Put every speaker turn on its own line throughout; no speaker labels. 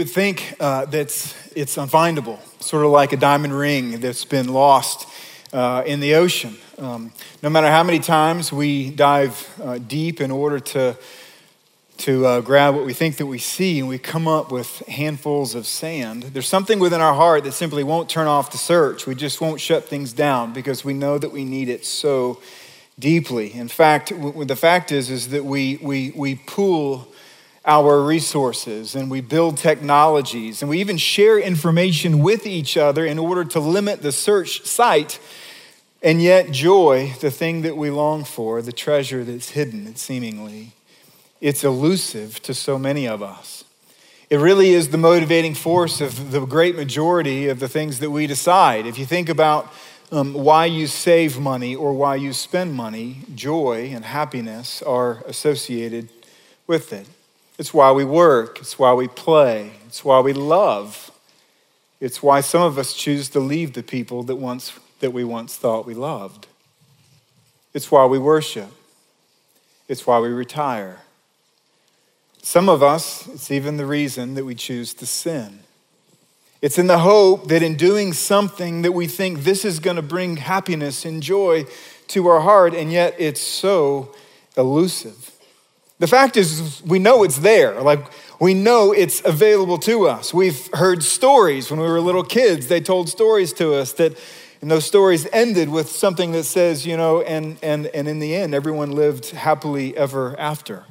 Would think uh, that it's unfindable, sort of like a diamond ring that's been lost uh, in the ocean. Um, no matter how many times we dive uh, deep in order to, to uh, grab what we think that we see, and we come up with handfuls of sand, there's something within our heart that simply won't turn off the search. We just won't shut things down because we know that we need it so deeply. In fact, the fact is, is that we, we, we pool our resources and we build technologies and we even share information with each other in order to limit the search site. And yet, joy, the thing that we long for, the treasure that's hidden, seemingly, it's elusive to so many of us. It really is the motivating force of the great majority of the things that we decide. If you think about um, why you save money or why you spend money, joy and happiness are associated with it. It's why we work, it's why we play, it's why we love. It's why some of us choose to leave the people that once that we once thought we loved. It's why we worship. It's why we retire. Some of us, it's even the reason that we choose to sin. It's in the hope that in doing something that we think this is going to bring happiness and joy to our heart, and yet it's so elusive. The fact is, we know it's there. Like, we know it's available to us. We've heard stories when we were little kids. They told stories to us that, and those stories ended with something that says, you know, and, and, and in the end, everyone lived happily ever after.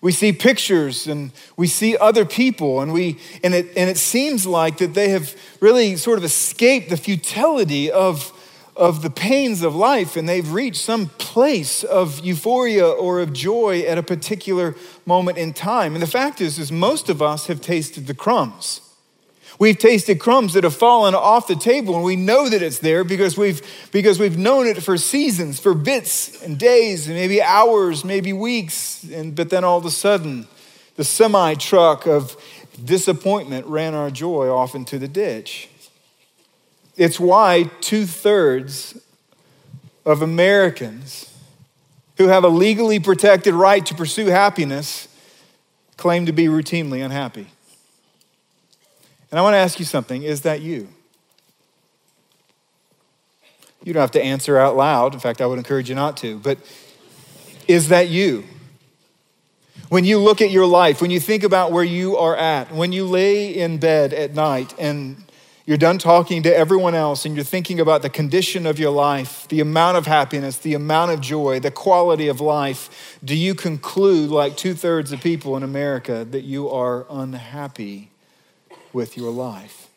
We see pictures and we see other people, and, we, and, it, and it seems like that they have really sort of escaped the futility of of the pains of life and they've reached some place of euphoria or of joy at a particular moment in time. And the fact is, is most of us have tasted the crumbs. We've tasted crumbs that have fallen off the table, and we know that it's there because we've, because we've known it for seasons, for bits and days, and maybe hours, maybe weeks. And, but then all of a sudden, the semi truck of disappointment ran our joy off into the ditch. It's why two thirds of Americans who have a legally protected right to pursue happiness claim to be routinely unhappy. And I want to ask you something is that you? You don't have to answer out loud. In fact, I would encourage you not to. But is that you? When you look at your life, when you think about where you are at, when you lay in bed at night and you're done talking to everyone else and you're thinking about the condition of your life, the amount of happiness, the amount of joy, the quality of life, do you conclude, like two thirds of people in America, that you are unhappy with your life?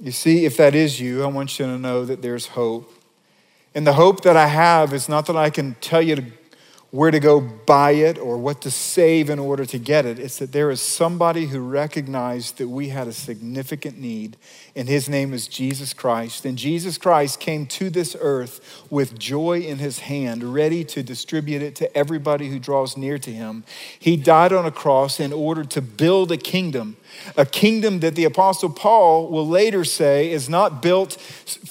You see, if that is you, I want you to know that there's hope. And the hope that I have is not that I can tell you to where to go buy it or what to save in order to get it. It's that there is somebody who recognized that we had a significant need, and his name is Jesus Christ. And Jesus Christ came to this earth with joy in his hand, ready to distribute it to everybody who draws near to him. He died on a cross in order to build a kingdom a kingdom that the Apostle Paul will later say is not built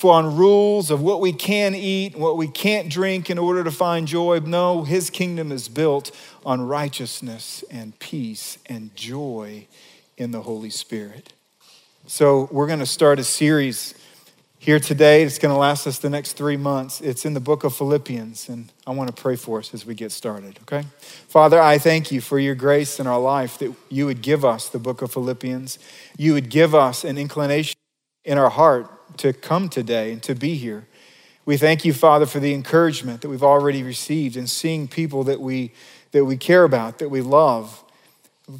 on rules of what we can eat, what we can't drink in order to find joy. No, his kingdom is built on righteousness and peace and joy in the Holy Spirit. So, we're going to start a series here today. It's going to last us the next three months. It's in the book of Philippians, and I want to pray for us as we get started, okay? Father, I thank you for your grace in our life that you would give us the book of Philippians. You would give us an inclination in our heart to come today and to be here. We thank you, Father, for the encouragement that we've already received in seeing people that we, that we care about, that we love.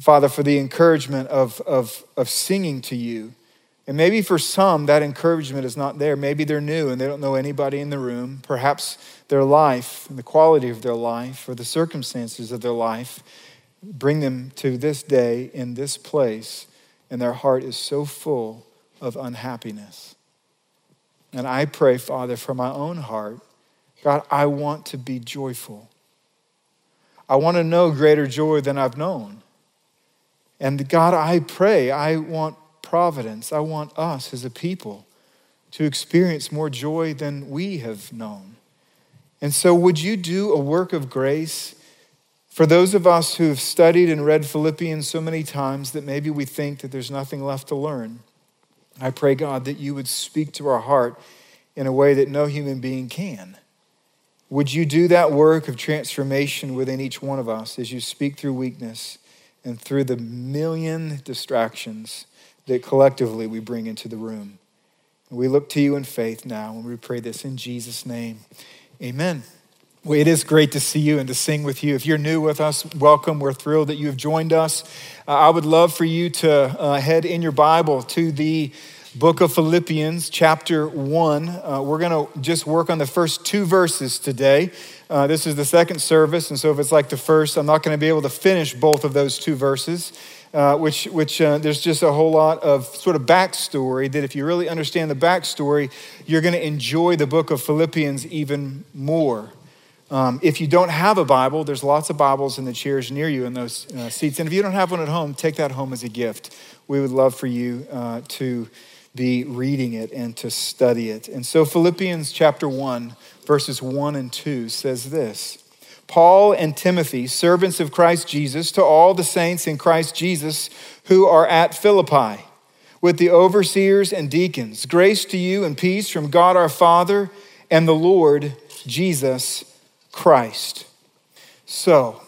Father, for the encouragement of, of, of singing to you and maybe for some, that encouragement is not there. Maybe they're new and they don't know anybody in the room. Perhaps their life and the quality of their life or the circumstances of their life bring them to this day in this place, and their heart is so full of unhappiness. And I pray, Father, for my own heart, God, I want to be joyful. I want to know greater joy than I've known. And God, I pray, I want providence. I want us as a people to experience more joy than we have known. And so, would you do a work of grace For those of us who have studied and read Philippians so many times that maybe we think that there's nothing left to learn, I pray, God, that you would speak to our heart in a way that no human being can. Would you do that work of transformation within each one of us as you speak through weakness and through the million distractions that collectively we bring into the room? We look to you in faith now and we pray this in Jesus' name. Amen. Well, it is great to see you and to sing with you. If you're new with us, welcome. We're thrilled that you have joined us. Uh, I would love for you to uh, head in your Bible to the book of Philippians, chapter 1. Uh, we're going to just work on the first two verses today. Uh, this is the second service, and so if it's like the first, I'm not going to be able to finish both of those two verses. Uh, which, which uh, there's just a whole lot of sort of backstory that if you really understand the backstory, you're going to enjoy the book of Philippians even more. Um, if you don't have a Bible, there's lots of Bibles in the chairs near you in those uh, seats. And if you don't have one at home, take that home as a gift. We would love for you uh, to be reading it and to study it. And so, Philippians chapter 1, verses 1 and 2 says this Paul and Timothy, servants of Christ Jesus, to all the saints in Christ Jesus who are at Philippi, with the overseers and deacons, grace to you and peace from God our Father and the Lord Jesus Christ. So,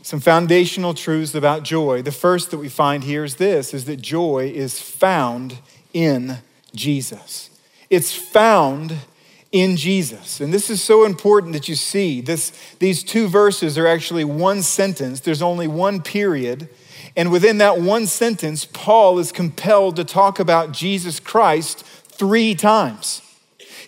some foundational truths about joy. The first that we find here is this is that joy is found in Jesus. It's found in Jesus. And this is so important that you see this these two verses are actually one sentence. There's only one period. And within that one sentence, Paul is compelled to talk about Jesus Christ 3 times.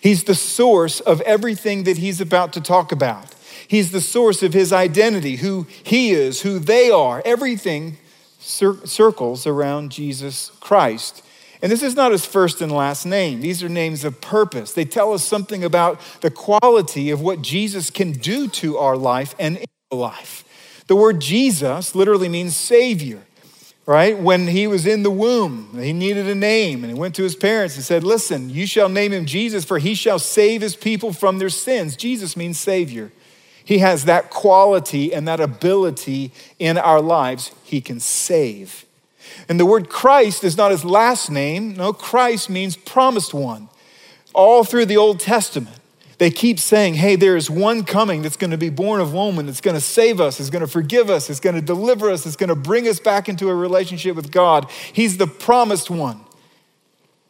He's the source of everything that he's about to talk about. He's the source of his identity, who he is, who they are. Everything cir- circles around Jesus Christ. And this is not his first and last name. These are names of purpose. They tell us something about the quality of what Jesus can do to our life and in our life. The word Jesus literally means Savior, right? When he was in the womb, he needed a name, and he went to his parents and said, Listen, you shall name him Jesus, for he shall save his people from their sins. Jesus means Savior. He has that quality and that ability in our lives. He can save. And the word Christ is not his last name. No, Christ means promised one. All through the Old Testament, they keep saying, hey, there is one coming that's going to be born of woman, that's going to save us, is going to forgive us, is going to deliver us, is going to bring us back into a relationship with God. He's the promised one.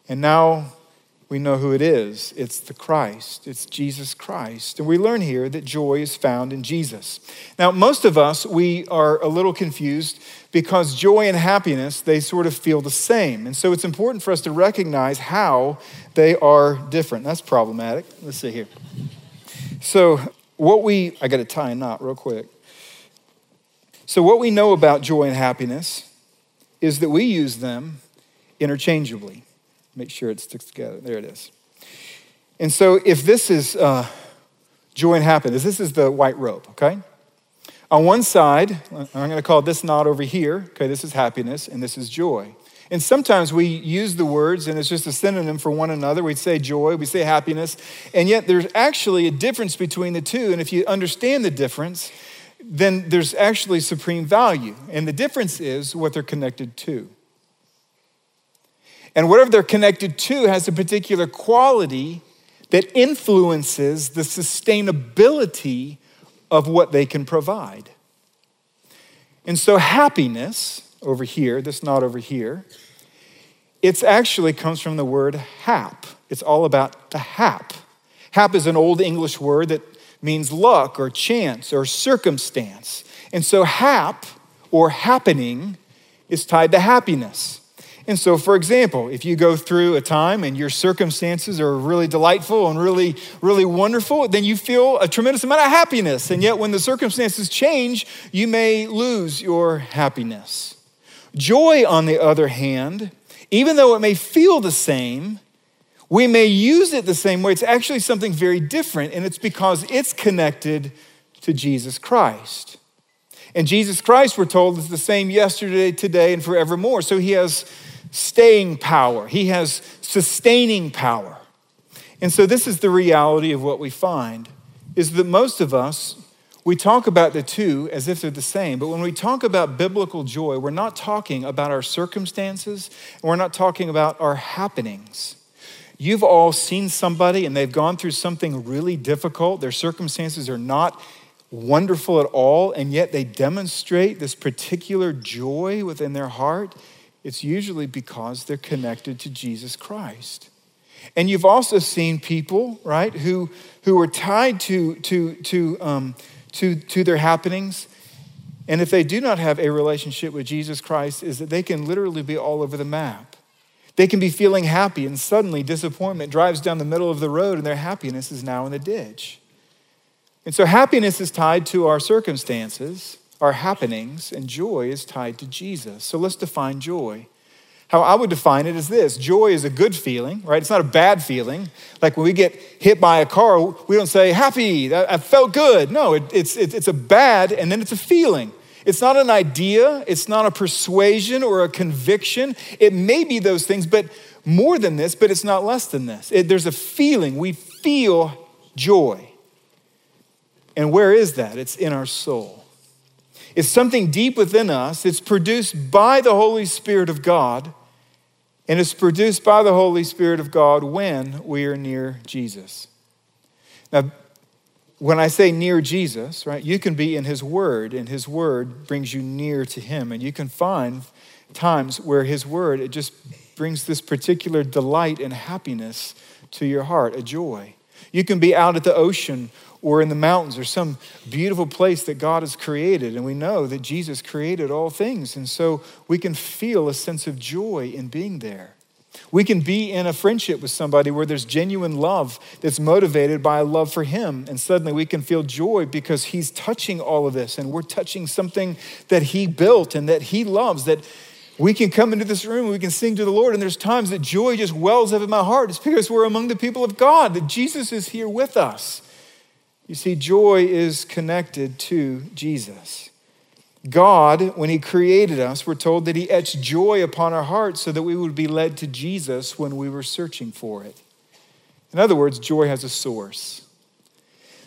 And now we know who it is. It's the Christ, it's Jesus Christ. And we learn here that joy is found in Jesus. Now, most of us, we are a little confused because joy and happiness, they sort of feel the same. And so it's important for us to recognize how they are different. That's problematic. Let's see here. So, what we, I got to tie a knot real quick. So, what we know about joy and happiness is that we use them interchangeably. Make sure it sticks together. There it is. And so, if this is uh, joy and happiness, this is the white rope, okay? On one side, I'm going to call this knot over here, okay, this is happiness and this is joy. And sometimes we use the words and it's just a synonym for one another. We'd say joy, we say happiness, and yet there's actually a difference between the two. And if you understand the difference, then there's actually supreme value. And the difference is what they're connected to. And whatever they're connected to has a particular quality that influences the sustainability of what they can provide. And so, happiness over here, this knot over here, it's actually comes from the word hap. It's all about the hap. Hap is an old English word that means luck or chance or circumstance. And so, hap or happening is tied to happiness. And so, for example, if you go through a time and your circumstances are really delightful and really, really wonderful, then you feel a tremendous amount of happiness. And yet, when the circumstances change, you may lose your happiness. Joy, on the other hand, even though it may feel the same, we may use it the same way. It's actually something very different, and it's because it's connected to Jesus Christ. And Jesus Christ, we're told, is the same yesterday, today, and forevermore. So he has staying power, He has sustaining power. And so this is the reality of what we find is that most of us we talk about the two as if they're the same, but when we talk about biblical joy, we're not talking about our circumstances, and we're not talking about our happenings. You've all seen somebody and they've gone through something really difficult. Their circumstances are not wonderful at all, and yet they demonstrate this particular joy within their heart. It's usually because they're connected to Jesus Christ. And you've also seen people, right, who, who are tied to, to, to, um, to, to their happenings. And if they do not have a relationship with Jesus Christ, is that they can literally be all over the map. They can be feeling happy, and suddenly disappointment drives down the middle of the road, and their happiness is now in the ditch. And so happiness is tied to our circumstances, our happenings, and joy is tied to Jesus. So let's define joy. How I would define it is this joy is a good feeling, right? It's not a bad feeling. Like when we get hit by a car, we don't say, happy, I felt good. No, it, it's, it's a bad, and then it's a feeling. It's not an idea, it's not a persuasion or a conviction. It may be those things, but more than this, but it's not less than this. It, there's a feeling. We feel joy. And where is that? It's in our soul. It's something deep within us. It's produced by the Holy Spirit of God and it's produced by the Holy Spirit of God when we are near Jesus. Now, when I say near Jesus, right, you can be in His Word, and His Word brings you near to Him. And you can find times where His Word, it just brings this particular delight and happiness to your heart, a joy. You can be out at the ocean or in the mountains or some beautiful place that God has created. And we know that Jesus created all things. And so we can feel a sense of joy in being there. We can be in a friendship with somebody where there's genuine love that's motivated by a love for Him. And suddenly we can feel joy because He's touching all of this and we're touching something that He built and that He loves. That we can come into this room and we can sing to the Lord. And there's times that joy just wells up in my heart. It's because we're among the people of God, that Jesus is here with us. You see, joy is connected to Jesus. God, when He created us, we're told that He etched joy upon our hearts so that we would be led to Jesus when we were searching for it. In other words, joy has a source.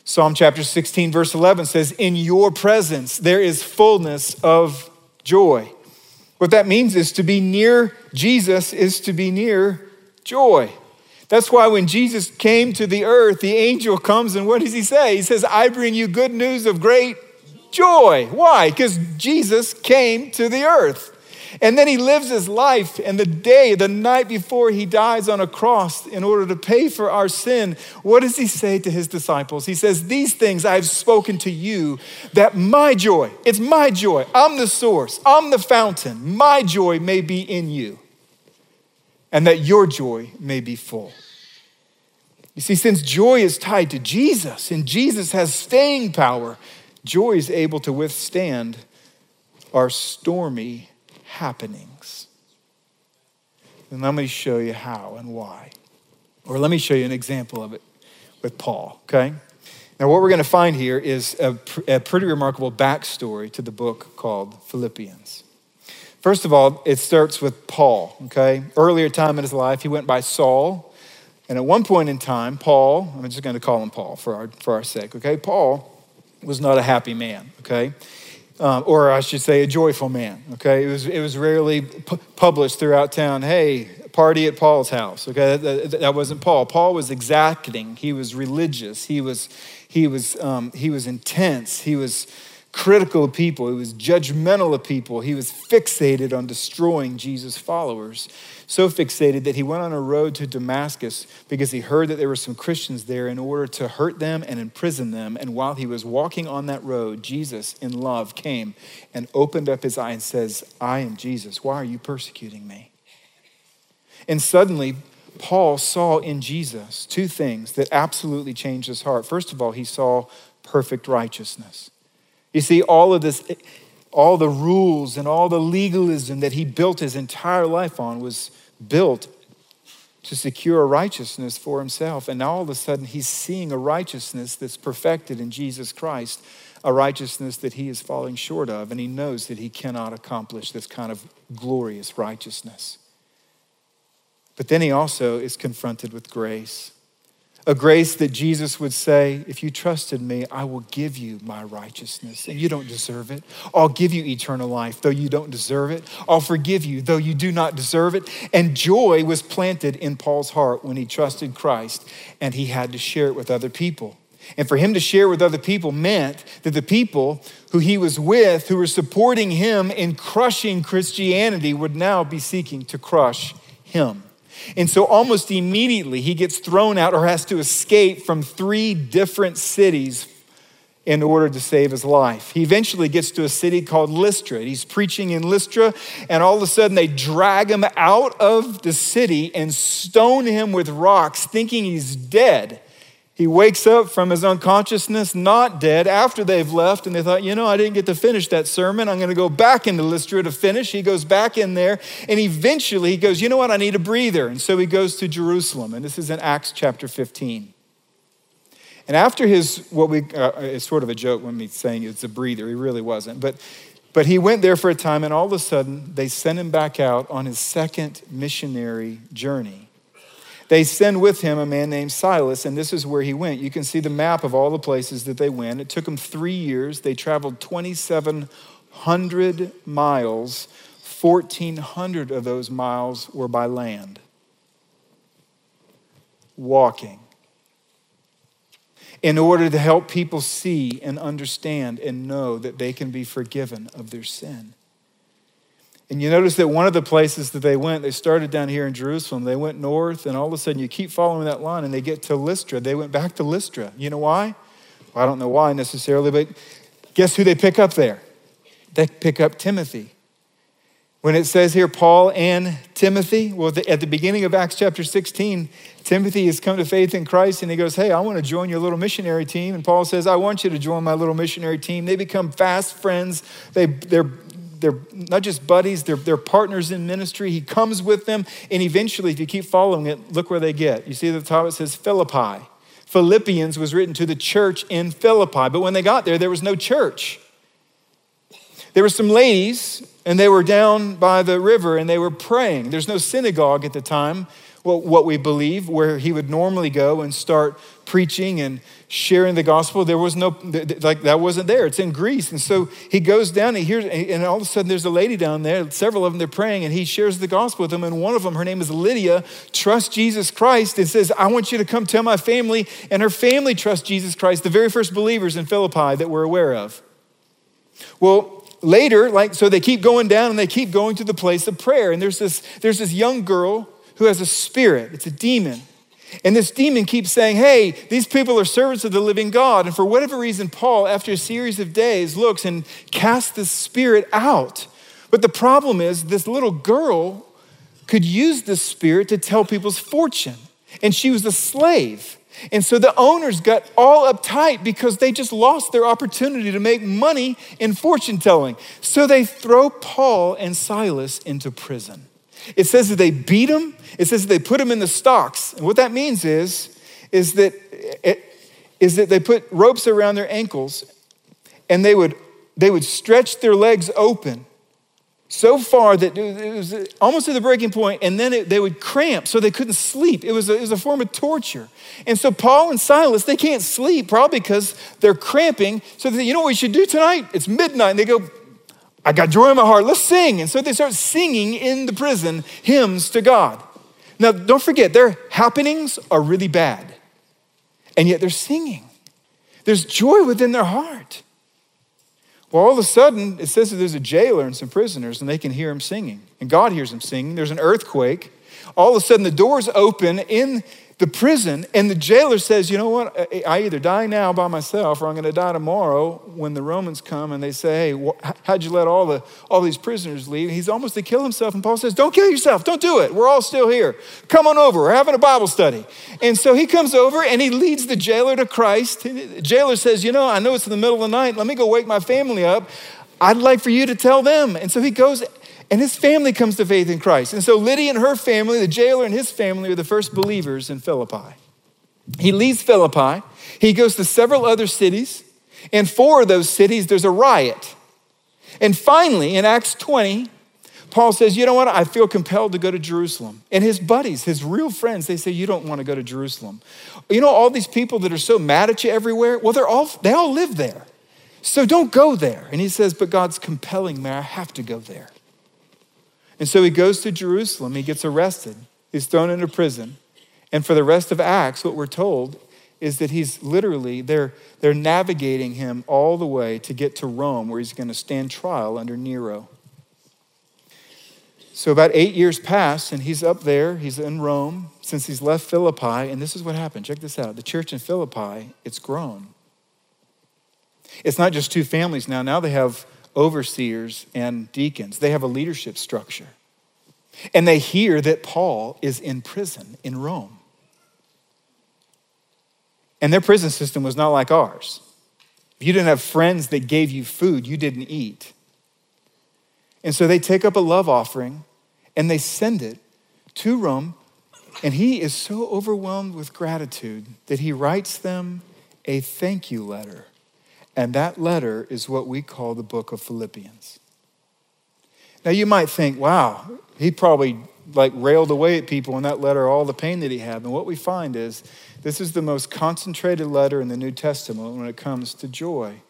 Psalm chapter 16, verse 11 says, In your presence there is fullness of joy. What that means is to be near Jesus is to be near joy. That's why when Jesus came to the earth, the angel comes and what does he say? He says, I bring you good news of great joy. Why? Because Jesus came to the earth. And then he lives his life, and the day, the night before he dies on a cross in order to pay for our sin, what does he say to his disciples? He says, These things I've spoken to you, that my joy, it's my joy, I'm the source, I'm the fountain, my joy may be in you and that your joy may be full. You see, since joy is tied to Jesus and Jesus has staying power, joy is able to withstand our stormy happenings. And let me show you how and why. Or let me show you an example of it with Paul, okay? Now, what we're going to find here is a, a pretty remarkable backstory to the book called Philippians. First of all, it starts with Paul, okay? Earlier time in his life, he went by Saul. And at one point in time, Paul, I'm just going to call him Paul for our, for our sake, okay? Paul was not a happy man, okay? Um, or I should say, a joyful man, okay? It was, it was rarely pu- published throughout town, hey, party at Paul's house, okay? That, that, that, wasn't Paul. Paul was exacting, he was religious, he was, he was, um, he was intense, he was critical of people, he was judgmental of people, he was fixated on destroying Jesus' followers. So fixated that he went on a road to Damascus because he heard that there were some Christians there in order to hurt them and imprison them. And while he was walking on that road, Jesus, in love, came and opened up his eye and says, I am Jesus. Why are you persecuting me? And suddenly, Paul saw in Jesus two things that absolutely changed his heart. First of all, he saw perfect righteousness. You see, all of this, all the rules and all the legalism that he built his entire life on was built to secure a righteousness for himself. And now all of a sudden, he's seeing a righteousness that's perfected in Jesus Christ, a righteousness that he is falling short of. And he knows that he cannot accomplish this kind of glorious righteousness. But then he also is confronted with grace A grace that Jesus would say, If you trusted me, I will give you my righteousness, and you don't deserve it. I'll give you eternal life, though you don't deserve it. I'll forgive you, though you do not deserve it. And joy was planted in Paul's heart when he trusted Christ, and he had to share it with other people. And for him to share with other people meant that the people who he was with, who were supporting him in crushing Christianity, would now be seeking to crush him. And so, almost immediately, he gets thrown out or has to escape from three different cities in order to save his life. He eventually gets to a city called Lystra. He's preaching in Lystra, and all of a sudden, they drag him out of the city and stone him with rocks, thinking he's dead. He wakes up from his unconsciousness, not dead, after they've left, and they thought, you know, I didn't get to finish that sermon. I'm going to go back into Lystra to finish. He goes back in there, and eventually he goes, you know what, I need a breather. And so he goes to Jerusalem, and this is in Acts chapter 15. And after his, what we, uh, it's sort of a joke when he's saying it's a breather, he really wasn't, but, but he went there for a time, and all of a sudden they sent him back out on his second missionary journey. They send with him a man named Silas, and this is where he went. You can see the map of all the places that they went. It took them three years. They traveled 2,700 miles. 1,400 of those miles were by land, walking, in order to help people see and understand and know that they can be forgiven of their sin. And you notice that one of the places that they went, they started down here in Jerusalem. They went north, and all of a sudden you keep following that line and they get to Lystra. They went back to Lystra. You know why? Well, I don't know why necessarily, but guess who they pick up there? They pick up Timothy. When it says here, Paul and Timothy, well, at the beginning of Acts chapter 16, Timothy has come to faith in Christ and he goes, Hey, I want to join your little missionary team. And Paul says, I want you to join my little missionary team. They become fast friends. They, they're they're not just buddies, they're, they're partners in ministry. He comes with them, and eventually, if you keep following it, look where they get. You see at the top it says Philippi. Philippians was written to the church in Philippi, but when they got there, there was no church. There were some ladies, and they were down by the river and they were praying. There's no synagogue at the time, what we believe, where he would normally go and start preaching and sharing the gospel. There was no, like, that wasn't there. It's in Greece. And so he goes down and hears, and all of a sudden there's a lady down there, several of them, they're praying, and he shares the gospel with them. And one of them, her name is Lydia, trusts Jesus Christ and says, I want you to come tell my family. And her family trusts Jesus Christ, the very first believers in Philippi that we're aware of. Well, later, like, so they keep going down and they keep going to the place of prayer. And there's this, there's this young girl who has a spirit, it's a demon. And this demon keeps saying, Hey, these people are servants of the living God. And for whatever reason, Paul, after a series of days, looks and casts the spirit out. But the problem is, this little girl could use this spirit to tell people's fortune. And she was a slave. And so the owners got all uptight because they just lost their opportunity to make money in fortune telling. So they throw Paul and Silas into prison. It says that they beat them. It says that they put them in the stocks. And what that means is, is that, it, is that they put ropes around their ankles and they would, they would stretch their legs open so far that it was almost to the breaking point, and then it, they would cramp so they couldn't sleep. It was, a, it was a form of torture. And so Paul and Silas, they can't sleep, probably because they're cramping. So they you know what we should do tonight? It's midnight. And they go, I got joy in my heart. Let's sing. And so they start singing in the prison hymns to God. Now, don't forget, their happenings are really bad, and yet they're singing. There's joy within their heart. Well, all of a sudden, it says that there's a jailer and some prisoners, and they can hear him singing. And God hears him singing. There's an earthquake. All of a sudden, the doors open in the prison, and the jailer says, You know what? I either die now by myself or I'm going to die tomorrow when the Romans come and they say, Hey, how'd you let all, the, all these prisoners leave? He's almost to kill himself. And Paul says, Don't kill yourself. Don't do it. We're all still here. Come on over. We're having a Bible study. And so he comes over and he leads the jailer to Christ. The jailer says, You know, I know it's in the middle of the night. Let me go wake my family up. I'd like for you to tell them. And so he goes and his family comes to faith in Christ. And so Lydia and her family, the jailer and his family, are the first believers in Philippi. He leaves Philippi, he goes to several other cities. In four of those cities, there's a riot. And finally, in Acts 20, Paul says, You know what? I feel compelled to go to Jerusalem. And his buddies, his real friends, they say, You don't want to go to Jerusalem. You know, all these people that are so mad at you everywhere, well, they're all, they all live there. So don't go there. And he says, But God's compelling me. I have to go there. And so he goes to Jerusalem. He gets arrested. He's thrown into prison. And for the rest of Acts, what we're told is that he's literally, they're, they're navigating him all the way to get to Rome, where he's going to stand trial under Nero. So, about eight years pass, and he's up there. He's in Rome since he's left Philippi. And this is what happened. Check this out. The church in Philippi, it's grown. It's not just two families now. Now they have overseers and deacons, they have a leadership structure. And they hear that Paul is in prison in Rome. And their prison system was not like ours. If you didn't have friends that gave you food, you didn't eat. And so they take up a love offering and they send it to Rome. And he is so overwhelmed with gratitude that he writes them a thank you letter. And that letter is what we call the book of Philippians. Now you might think, wow, he probably like railed away at people in that letter all the pain that he had. And what we find is this is the most concentrated letter in the New Testament when it comes to joy.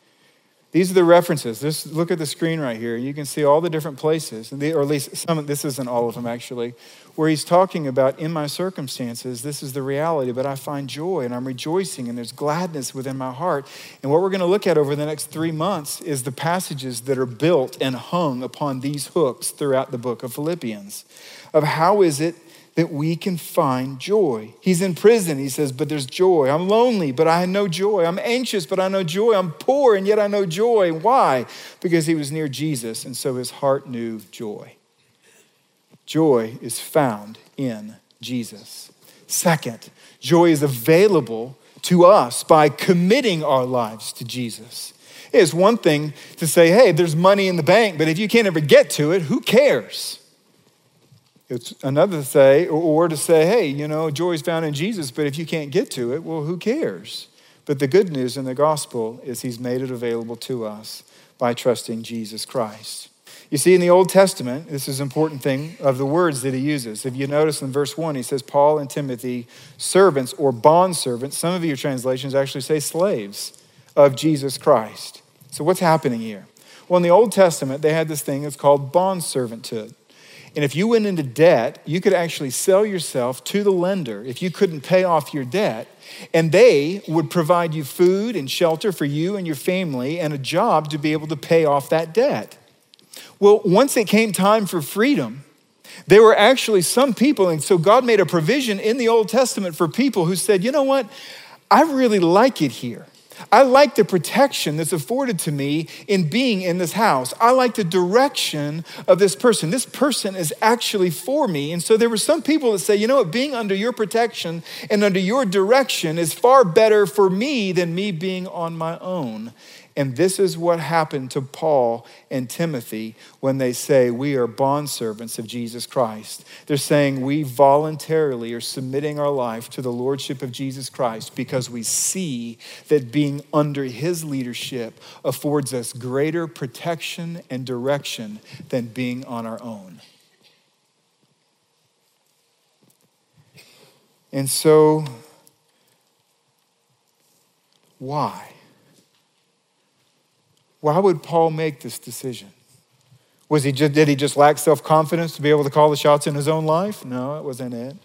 These are the references. Just look at the screen right here. You can see all the different places, or at least some. This isn't all of them actually, where he's talking about in my circumstances. This is the reality, but I find joy and I'm rejoicing, and there's gladness within my heart. And what we're going to look at over the next three months is the passages that are built and hung upon these hooks throughout the book of Philippians, of how is it that we can find joy. He's in prison, he says, but there's joy. I'm lonely, but I know joy. I'm anxious, but I know joy. I'm poor, and yet I know joy. Why? Because he was near Jesus, and so his heart knew joy. Joy is found in Jesus. Second, joy is available to us by committing our lives to Jesus. It's one thing to say, hey, there's money in the bank, but if you can't ever get to it, who cares? It's another to say, or to say, hey, you know, joy is found in Jesus, but if you can't get to it, well, who cares? But the good news in the gospel is he's made it available to us by trusting Jesus Christ. You see, in the Old Testament, this is an important thing of the words that he uses. If you notice in verse 1, he says, Paul and Timothy, servants or bond servants. Some of your translations actually say slaves of Jesus Christ. So, what's happening here? Well, in the Old Testament, they had this thing that's called bond servanthood. And if you went into debt, you could actually sell yourself to the lender if you couldn't pay off your debt. And they would provide you food and shelter for you and your family and a job to be able to pay off that debt. Well, once it came time for freedom, there were actually some people, and so God made a provision in the Old Testament for people who said, you know what? I really like it here. I like the protection that's afforded to me in being in this house. I like the direction of this person. This person is actually for me. And so there were some people that say, you know what, being under your protection and under your direction is far better for me than me being on my own. And this is what happened to Paul and Timothy when they say, We are bondservants of Jesus Christ. They're saying we voluntarily are submitting our life to the Lordship of Jesus Christ because we see that being under his leadership affords us greater protection and direction than being on our own. And so, why? Why would Paul make this decision? Was he just, did he just lack self confidence to be able to call the shots in his own life? No, it wasn't it.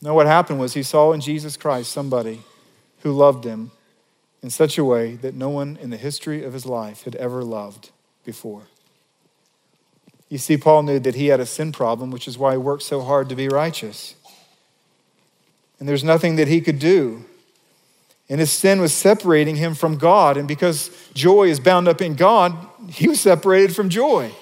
No, what happened was he saw in Jesus Christ somebody who loved him in such a way that no one in the history of his life had ever loved before. You see, Paul knew that he had a sin problem, which is why he worked so hard to be righteous. And there's nothing that he could do and his sin was separating him from God. And because joy is bound up in God, he was separated from joy.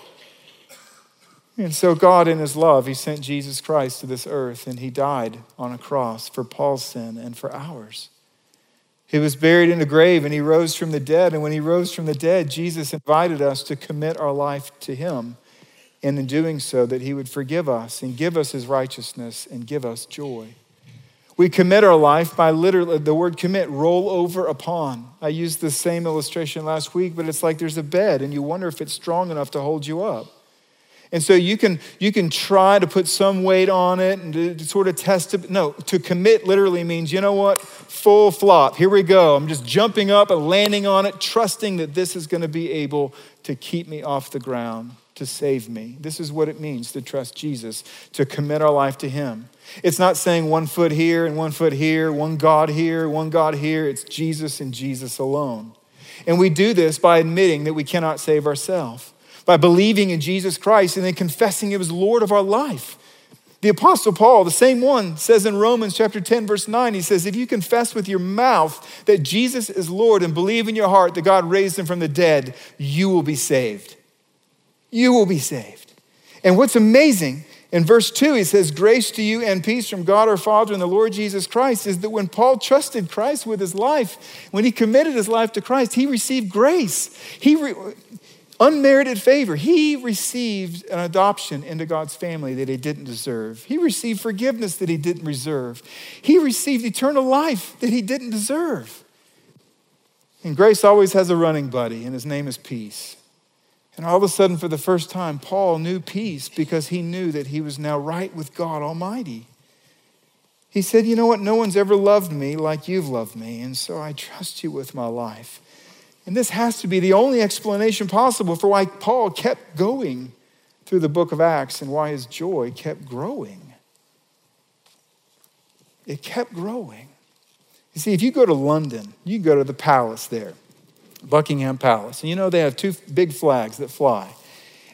And so, God, in his love, he sent Jesus Christ to this earth, and he died on a cross for Paul's sin and for ours. He was buried in a grave, and he rose from the dead. And when he rose from the dead, Jesus invited us to commit our life to him. And in doing so, that he would forgive us and give us his righteousness and give us joy. We commit our life by literally, the word commit, roll over upon. I used the same illustration last week, but it's like there's a bed and you wonder if it's strong enough to hold you up. And so you can, you can try to put some weight on it and to, to sort of test it. No, to commit literally means, you know what? Full flop. Here we go. I'm just jumping up and landing on it, trusting that this is going to be able to keep me off the ground, to save me. This is what it means to trust Jesus, to commit our life to Him. It's not saying one foot here and one foot here, one God here, one God here. It's Jesus and Jesus alone. And we do this by admitting that we cannot save ourselves by believing in Jesus Christ and then confessing him as Lord of our life. The Apostle Paul, the same one, says in Romans chapter 10, verse 9, he says, If you confess with your mouth that Jesus is Lord and believe in your heart that God raised him from the dead, you will be saved. You will be saved. And what's amazing, in verse 2, he says, Grace to you and peace from God our Father and the Lord Jesus Christ, is that when Paul trusted Christ with his life, when he committed his life to Christ, he received grace. He re- unmerited favor. He received an adoption into God's family that he didn't deserve. He received forgiveness that he didn't reserve. He received eternal life that he didn't deserve. And grace always has a running buddy, and his name is peace. And all of a sudden, for the first time, Paul knew peace because he knew that he was now right with God Almighty. He said, You know what? No one's ever loved me like you've loved me, and so I trust you with my life. And this has to be the only explanation possible for why Paul kept going through the book of Acts and why his joy kept growing. It kept growing. You see, if you go to London, you go to the palace there, Buckingham Palace, and you know they have two big flags that fly.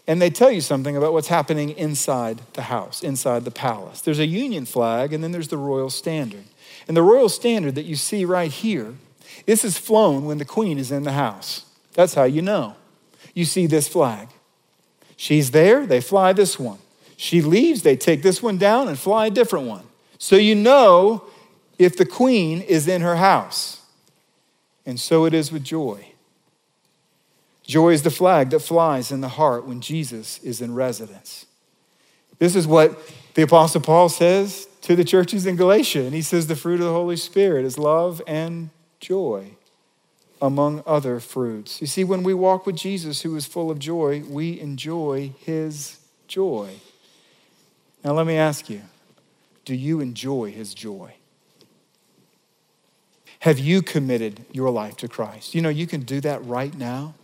And they tell you something about what's happening inside the house, inside the palace. There's a Union flag, and then there's the Royal Standard. And the Royal Standard that you see right here this is flown when the queen is in the house. That's how you know. You see this flag. She's there, they fly this one. She leaves, they take this one down and fly a different one. So you know if the queen is in her house. And so it is with joy. Joy is the flag that flies in the heart when Jesus is in residence. This is what the Apostle Paul says to the churches in Galatia. And he says the fruit of the Holy Spirit is love and joy, among other fruits. You see, when we walk with Jesus, who is full of joy, we enjoy his joy. Now, let me ask you do you enjoy his joy? Have you committed your life to Christ? You know, you can do that right now.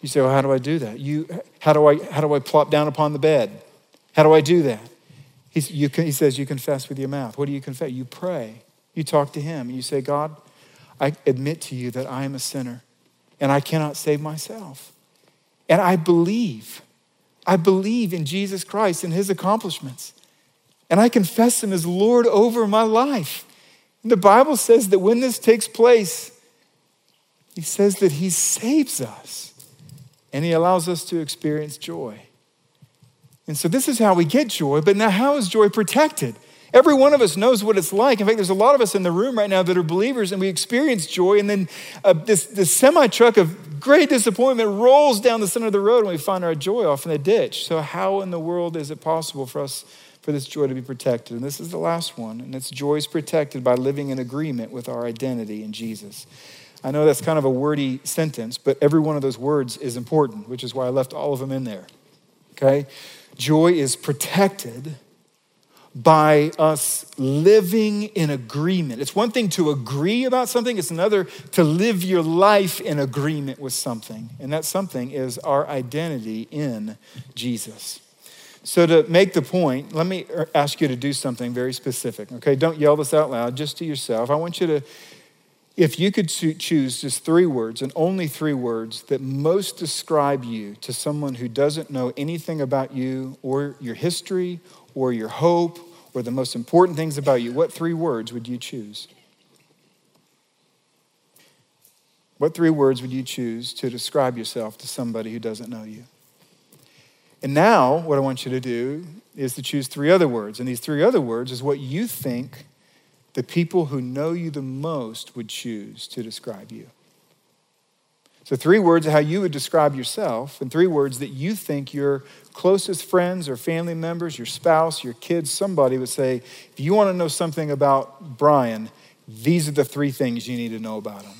You say, well, how do I do that? You, how, do I, how do I plop down upon the bed? How do I do that? You, he says, you confess with your mouth. What do you confess? You pray. You talk to him. You say, God, I admit to you that I am a sinner and I cannot save myself. And I believe, I believe in Jesus Christ and his accomplishments. And I confess him as Lord over my life. And the Bible says that when this takes place, he says that he saves us and he allows us to experience joy. And so this is how we get joy, but now how is joy protected? Every one of us knows what it's like. In fact, there's a lot of us in the room right now that are believers and we experience joy, and then uh, this, this semi truck of great disappointment rolls down the center of the road and we find our joy off in the ditch. So, how in the world is it possible for us for this joy to be protected? And this is the last one, and it's joy is protected by living in agreement with our identity in Jesus. I know that's kind of a wordy sentence, but every one of those words is important, which is why I left all of them in there. Okay? Joy is protected by us living in agreement. It's one thing to agree about something, it's another to live your life in agreement with something. And that something is our identity in Jesus. So, to make the point, let me ask you to do something very specific, okay? Don't yell this out loud, just to yourself. I want you to, if you could choose just three words and only three words that most describe you to someone who doesn't know anything about you or your history or your hope or the most important things about you, what three words would you choose? What three words would you choose to describe yourself to somebody who doesn't know you? And now, what I want you to do is to choose three other words. And these three other words is what you think the people who know you the most would choose to describe you. So, three words of how you would describe yourself, and three words that you think your closest friends or family members, your spouse, your kids, somebody would say, if you want to know something about Brian, these are the three things you need to know about him.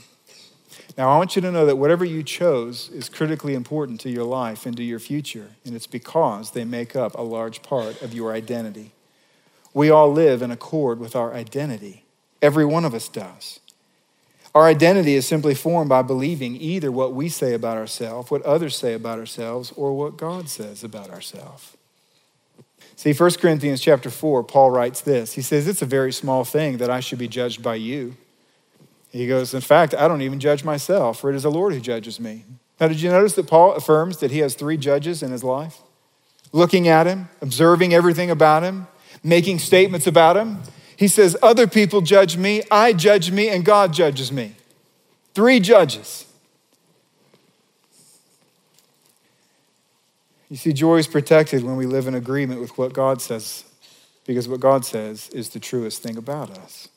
Now, I want you to know that whatever you chose is critically important to your life and to your future, and it's because they make up a large part of your identity. We all live in accord with our identity, every one of us does. Our identity is simply formed by believing either what we say about ourselves, what others say about ourselves, or what God says about ourselves. See, 1 Corinthians chapter 4, Paul writes this. He says, It's a very small thing that I should be judged by you. He goes, In fact, I don't even judge myself, for it is the Lord who judges me. Now, did you notice that Paul affirms that he has three judges in his life? Looking at him, observing everything about him, making statements about him. He says, Other people judge me, I judge me, and God judges me. Three judges. You see, joy is protected when we live in agreement with what God says, because what God says is the truest thing about us.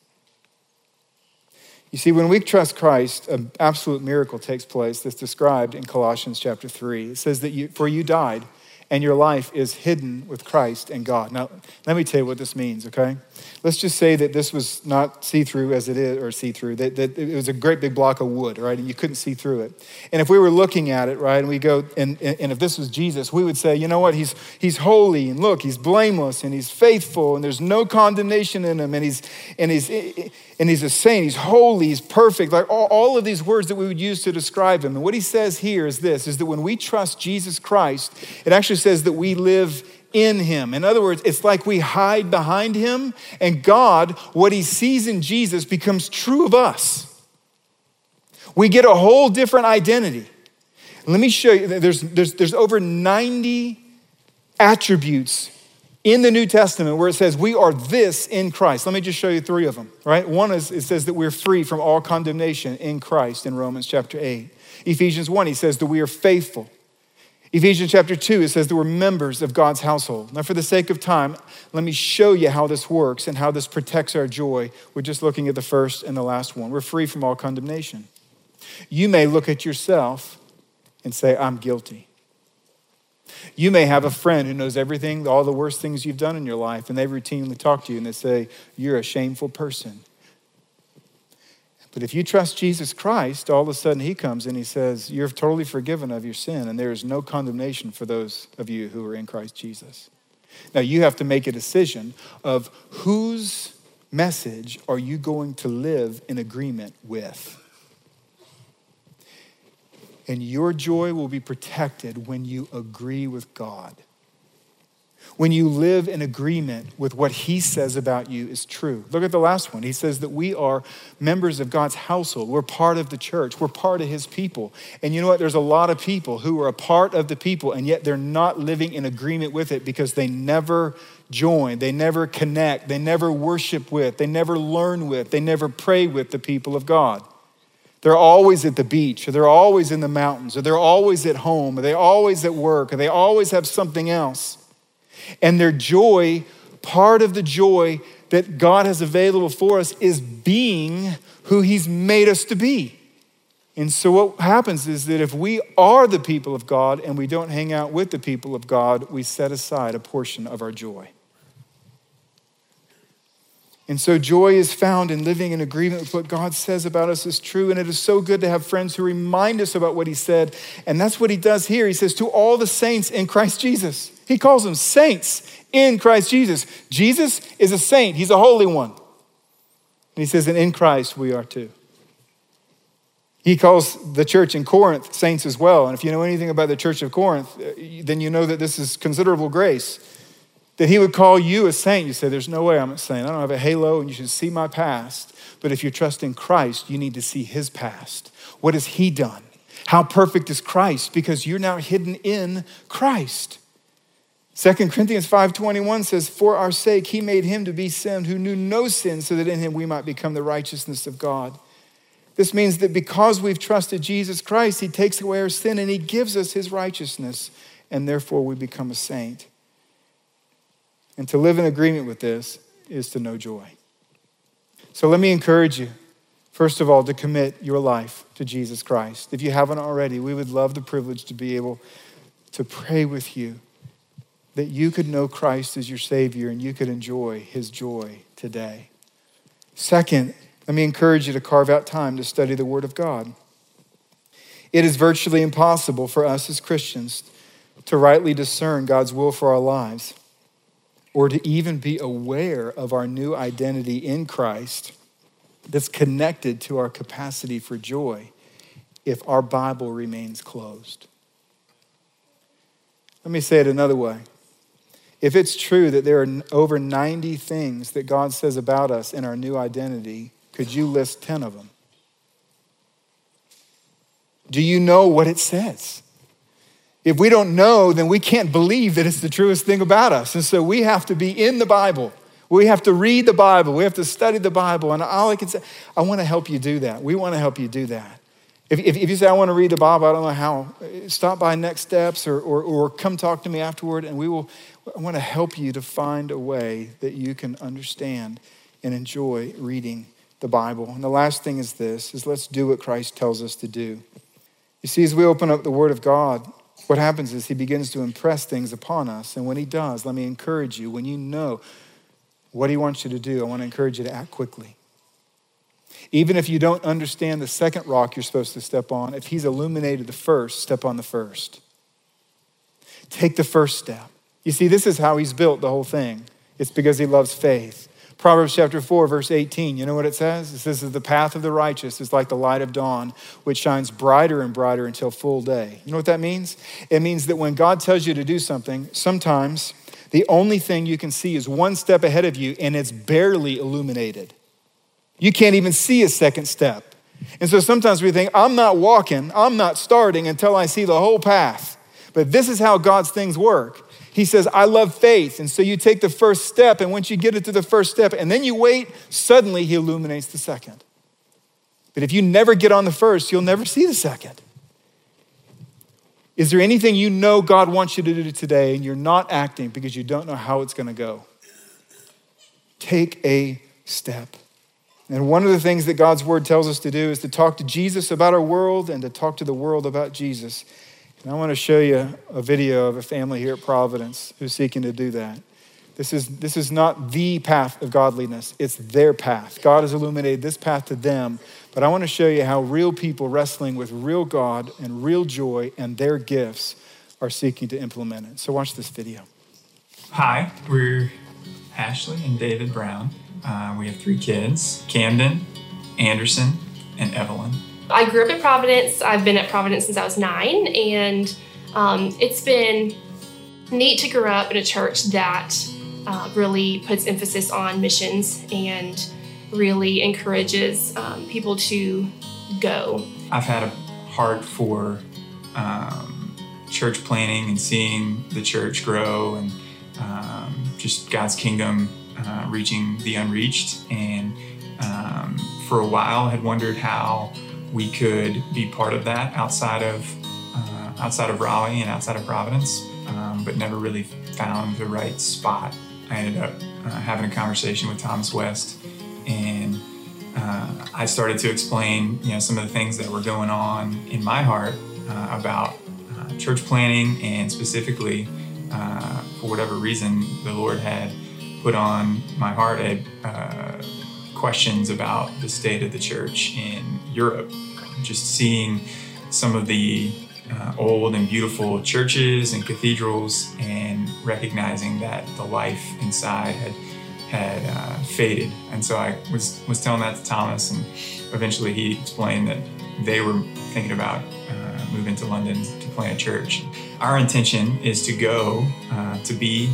You see, when we trust Christ, an absolute miracle takes place that's described in Colossians chapter 3. It says that you, for you died, and your life is hidden with Christ and God. Now, let me tell you what this means, okay? Let's just say that this was not see through as it is, or see through, that, that it was a great big block of wood, right? And you couldn't see through it. And if we were looking at it, right, and we go, and, and if this was Jesus, we would say, you know what? He's, he's holy, and look, he's blameless, and he's faithful, and there's no condemnation in him, and he's, and he's, and he's a saint, he's holy, he's perfect, like all, all of these words that we would use to describe him. And what he says here is this, is that when we trust Jesus Christ, it actually says that we live in him. In other words, it's like we hide behind him, and God, what he sees in Jesus, becomes true of us. We get a whole different identity. Let me show you, there's, there's, there's over 90 attributes in the New Testament where it says we are this in Christ. Let me just show you three of them, right? One is it says that we're free from all condemnation in Christ in Romans chapter 8. Ephesians 1, he says that we are faithful. Ephesians chapter 2, it says that we're members of God's household. Now, for the sake of time, let me show you how this works and how this protects our joy. We're just looking at the first and the last one. We're free from all condemnation. You may look at yourself and say, I'm guilty. You may have a friend who knows everything, all the worst things you've done in your life, and they routinely talk to you and they say, You're a shameful person. But if you trust Jesus Christ, all of a sudden he comes and he says, You're totally forgiven of your sin, and there is no condemnation for those of you who are in Christ Jesus. Now you have to make a decision of whose message are you going to live in agreement with? And your joy will be protected when you agree with God when you live in agreement with what he says about you is true. Look at the last one. He says that we are members of God's household. We're part of the church. We're part of his people. And you know what? There's a lot of people who are a part of the people, and yet they're not living in agreement with it because they never join, they never connect, they never worship with, they never learn with, they never pray with the people of God. They're always at the beach, or they're always in the mountains, or they're always at home, or they're always at work, or they always have something else. And their joy, part of the joy that God has available for us, is being who He's made us to be. And so, what happens is that if we are the people of God and we don't hang out with the people of God, we set aside a portion of our joy. And so, joy is found in living in agreement with what God says about us is true. And it is so good to have friends who remind us about what He said. And that's what He does here. He says, To all the saints in Christ Jesus. He calls them saints in Christ Jesus. Jesus is a saint, He's a holy one. And He says, And in Christ we are too. He calls the church in Corinth saints as well. And if you know anything about the church of Corinth, uh, then you know that this is considerable grace that he would call you a saint. You say, There's no way I'm a saint. I don't have a halo and you should see my past. But if you trust in Christ, you need to see his past. What has he done? How perfect is Christ? Because you're now hidden in Christ. 2 Corinthians 5:21 says, "For our sake he made him to be sin who knew no sin, so that in him we might become the righteousness of God." This means that because we've trusted Jesus Christ, he takes away our sin and he gives us his righteousness, and therefore we become a saint. And to live in agreement with this is to know joy. So let me encourage you, first of all, to commit your life to Jesus Christ. If you haven't already, we would love the privilege to be able to pray with you that you could know Christ as your Savior and you could enjoy His joy today. Second, let me encourage you to carve out time to study the Word of God. It is virtually impossible for us as Christians to rightly discern God's will for our lives or to even be aware of our new identity in Christ that's connected to our capacity for joy if our Bible remains closed. Let me say it another way. If it's true that there are over 90 things that God says about us in our new identity, could you list 10 of them? Do you know what it says? If we don't know, then we can't believe that it's the truest thing about us. And so we have to be in the Bible. We have to read the Bible. We have to study the Bible. And all I can say, I want to help you do that. We want to help you do that. If, if, if, you say, I want to read the Bible, I don't know how, stop by Next Steps or, or, or come talk to me afterward, and we will, I want to help you to find a way that you can understand and enjoy reading the Bible. And the last thing is this, is let's do what Christ tells us to do. You see, as we open up the Word of God, what happens is He begins to impress things upon us. And when He does, let me encourage you, when you know what He wants you to do, I want to encourage you to act quickly. Even if you don't understand the second rock you're supposed to step on, if he's illuminated the first, step on the first. Take the first step. You see, this is how he's built the whole thing. It's because he loves faith. Proverbs chapter 4, verse 18, you know what it says? It says that the path of the righteous is like the light of dawn, which shines brighter and brighter until full day. You know what that means? It means that when God tells you to do something, sometimes the only thing you can see is one step ahead of you and it's barely illuminated. You can't even see a second step. And so sometimes we think, I'm not walking, I'm not starting until I see the whole path. But this is how God's things work. He says, I love faith. And so you take the first step, and once you get it to the first step, and then you wait, suddenly He illuminates the second. But if you never get on the first, you'll never see the second. Is there anything you know God wants you to do today and you're not acting because you don't know how it's going to go? Take a step. And one of the things that God's word tells us to do is to talk to Jesus about our world and to talk to the world about Jesus. And I want to show you a video of a family here at Providence who's seeking to do that. This is, this is not the path of godliness, it's their path. God has illuminated this path to them. But I want to show you how real people wrestling with real God and real joy and their gifts are seeking to implement it. So, watch this video.
Hi, we're Ashley and David Brown. Uh, we have three kids Camden, Anderson, and Evelyn.
I grew up in Providence. I've been at Providence since I was nine, and um, it's been neat to grow up in a church that uh, really puts emphasis on missions and really encourages um, people to go.
I've had a heart for um, church planting and seeing the church grow and um, just God's kingdom uh, reaching the unreached. And um, for a while, had wondered how we could be part of that outside of uh, outside of Raleigh and outside of Providence, um, but never really found the right spot. I ended up uh, having a conversation with Thomas West, and uh, I started to explain, you know, some of the things that were going on in my heart uh, about uh, church planting, and specifically, for whatever reason, the Lord had put on my heart a uh, questions about the state of the church in Europe. Just seeing some of the uh, old and beautiful churches and cathedrals, and recognizing that the life inside had had uh, faded. And so I was was telling that to Thomas, and eventually he explained that they were thinking about uh, moving to London to plant a church. Our intention is to go uh, to be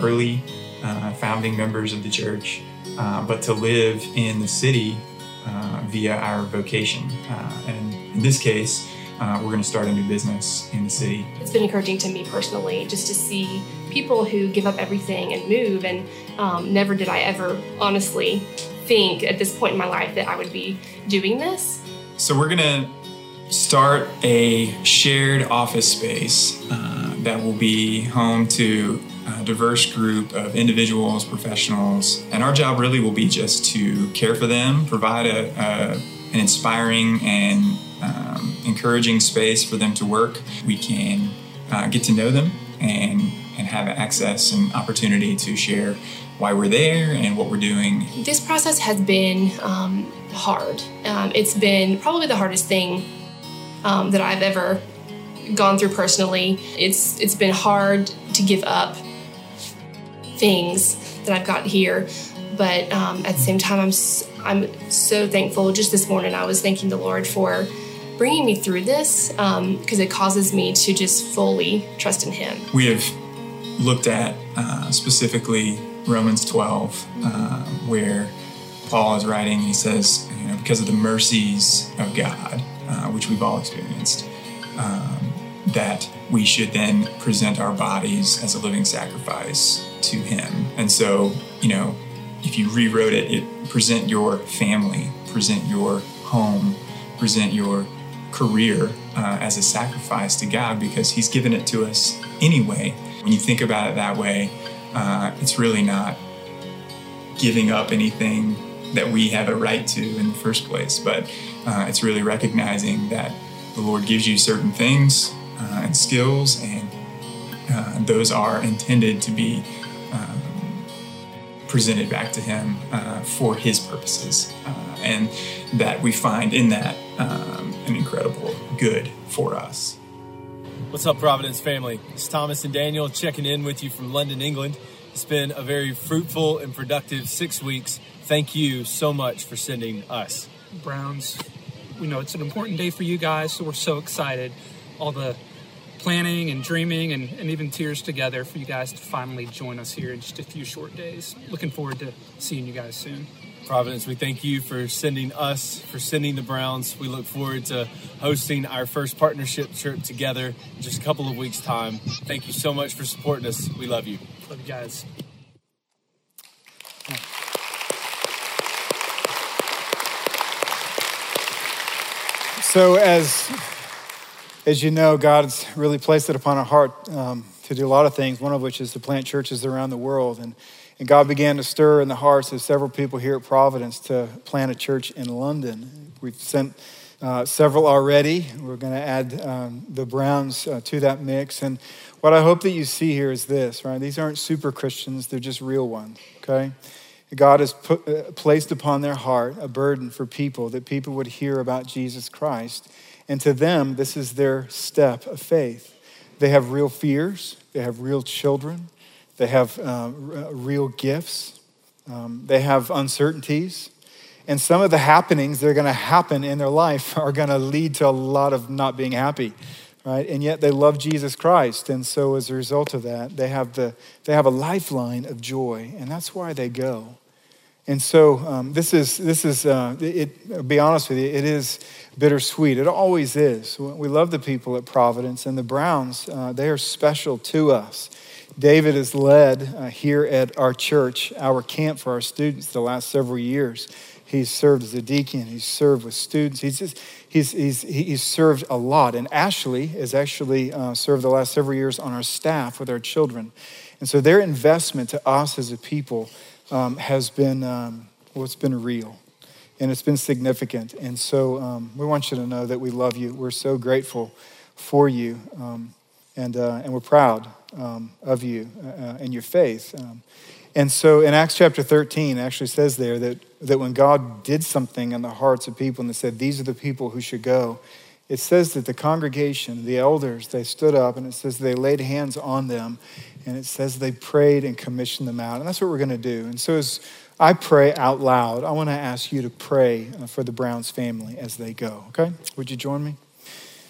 early uh, founding members of the church, uh, but to live in the city uh, via our vocation. Uh, and in this case, uh, we're going to start a new business in the city.
It's been encouraging to me personally just to see people who give up everything and move. And um, never did I ever honestly think at this point in my life that I would be doing this.
So we're going to start a shared office space uh, that will be home to a diverse group of individuals, professionals, and our job really will be just to care for them, provide a, a an inspiring and um, encouraging space for them to work. We can uh, get to know them and and have access and opportunity to share why we're there and what we're doing.
This process has been um, hard. Um, it's been probably the hardest thing um, that I've ever gone through personally. It's it's been hard to give up things that I've got here, but um, at the same time, I'm I'm so thankful. Just this morning, I was thanking the Lord for bringing me through this because um, it causes me to just fully trust in Him.
We have looked at uh, specifically Romans 12, uh, where Paul is writing. He says, you know, because of the mercies of God, uh, which we've all experienced. Um, that we should then present our bodies as a living sacrifice to Him. And so, you know, if you rewrote it, it present your family, present your home, present your career uh, as a sacrifice to God because He's given it to us anyway. When you think about it that way, uh, it's really not giving up anything that we have a right to in the first place, but uh, it's really recognizing that the Lord gives you certain things uh, and skills, and uh, those are intended to be presented back to Him uh, for His purposes, uh, and that we find in that um, an incredible good for us.
What's up, Providence family? It's Thomas and Daniel checking in with you from London, England. It's been a very fruitful and productive six weeks. Thank you so much for sending us.
Browns, we know it's an important day for you guys, so we're so excited. All the planning and dreaming and, and even tears together for you guys to finally join us here in just a few short days. Looking forward to seeing you guys soon.
Providence, we thank you for sending us, for sending the Browns. We look forward to hosting our first partnership trip together in just a couple of weeks' time. Thank you so much for supporting us. We love you.
Love you guys.
So, as as you know, God's really placed it upon our heart um, to do a lot of things, one of which is to plant churches around the world. And, and God began to stir in the hearts of several people here at Providence to plant a church in London. We've sent uh, several already. We're going to add um, the Browns uh, to that mix. And what I hope that you see here is this, right? These aren't super Christians, they're just real ones, okay? God has put, uh, placed upon their heart a burden for people, that people would hear about Jesus Christ and to them, this is their step of faith. They have real fears, they have real children, they have uh, r- real gifts, um, they have uncertainties. And some of the happenings that are going to happen in their life are going to lead to a lot of not being happy, right? And yet they love Jesus Christ. And so as a result of that, they have, the, they have a lifeline of joy. And that's why they go. And so um, this is, this is uh, it, I'll be honest with you, it is bittersweet. It always is. We love the people at Providence, and the Browns, uh, they are special to us. David has led uh, here at our church, our camp for our students the last several years. He's served as a deacon, he's served with students, he's, just, he's, he's, he's served a lot. And Ashley has actually uh, served the last several years on our staff with our children. And so their investment to us as a people um, has been, um, well, it's been real and it's been significant. And so um, we want you to know that we love you. We're so grateful for you, um, and, uh, and we're proud um, of you uh, uh, and your faith. Um, and so in Acts chapter 13, it actually says there that, that when God did something in the hearts of people and they said, These are the people who should go, it says that the congregation, the elders, they stood up and it says they laid hands on them and it says they prayed and commissioned them out. And that's what we're going to do. And so as I pray out loud, I want to ask you to pray uh, for the Browns family as they go, okay? Would you join me?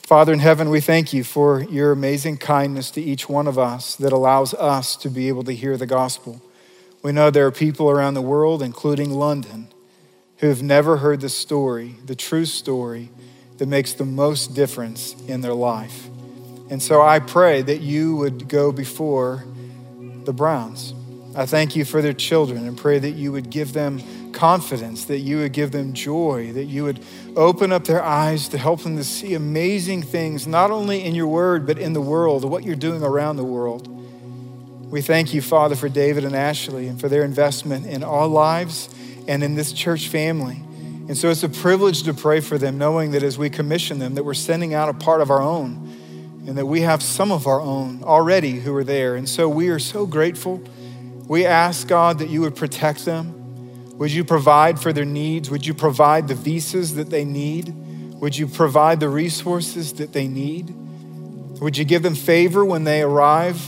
Father in heaven, we thank you for your amazing kindness to each one of us that allows us to be able to hear the gospel. We know there are people around the world, including London, who have never heard the story, the true story that makes the most difference in their life. And so I pray that you would go before the Browns. I thank you for their children and pray that you would give them confidence, that you would give them joy, that you would open up their eyes to help them to see amazing things, not only in your word, but in the world, what you're doing around the world. We thank you, Father, for David and Ashley and for their investment in our lives and in this church family. And so it's a privilege to pray for them, knowing that as we commission them, that we're sending out a part of our own and that we have some of our own already who are there. And so we are so grateful. We ask, God, that you would protect them. Would you provide for their needs? Would you provide the visas that they need? Would you provide the resources that they need? Would you give them favor when they arrive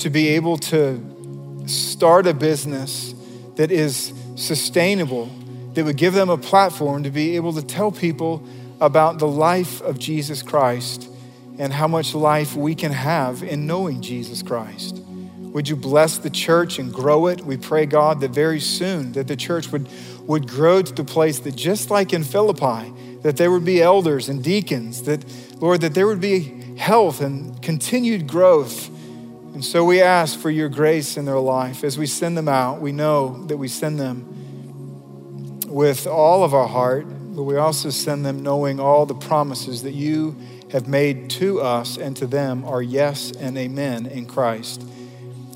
to be able to start a business that is sustainable, that would give them a platform to be able to tell people about the life of Jesus Christ and how much life we can have in knowing Jesus Christ. Would you bless the church and grow it? We pray, God, that very soon that the church would, would grow to the place that just like in Philippi, that there would be elders and deacons, that, Lord, that there would be health and continued growth. And so we ask for your grace in their life. As we send them out, we know that we send them with all of our heart, but we also send them knowing all the promises that you have made to us and to them are yes and amen in Christ.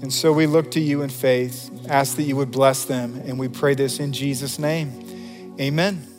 And so we look to you in faith, ask that you would bless them, and we pray this in Jesus' name. Amen.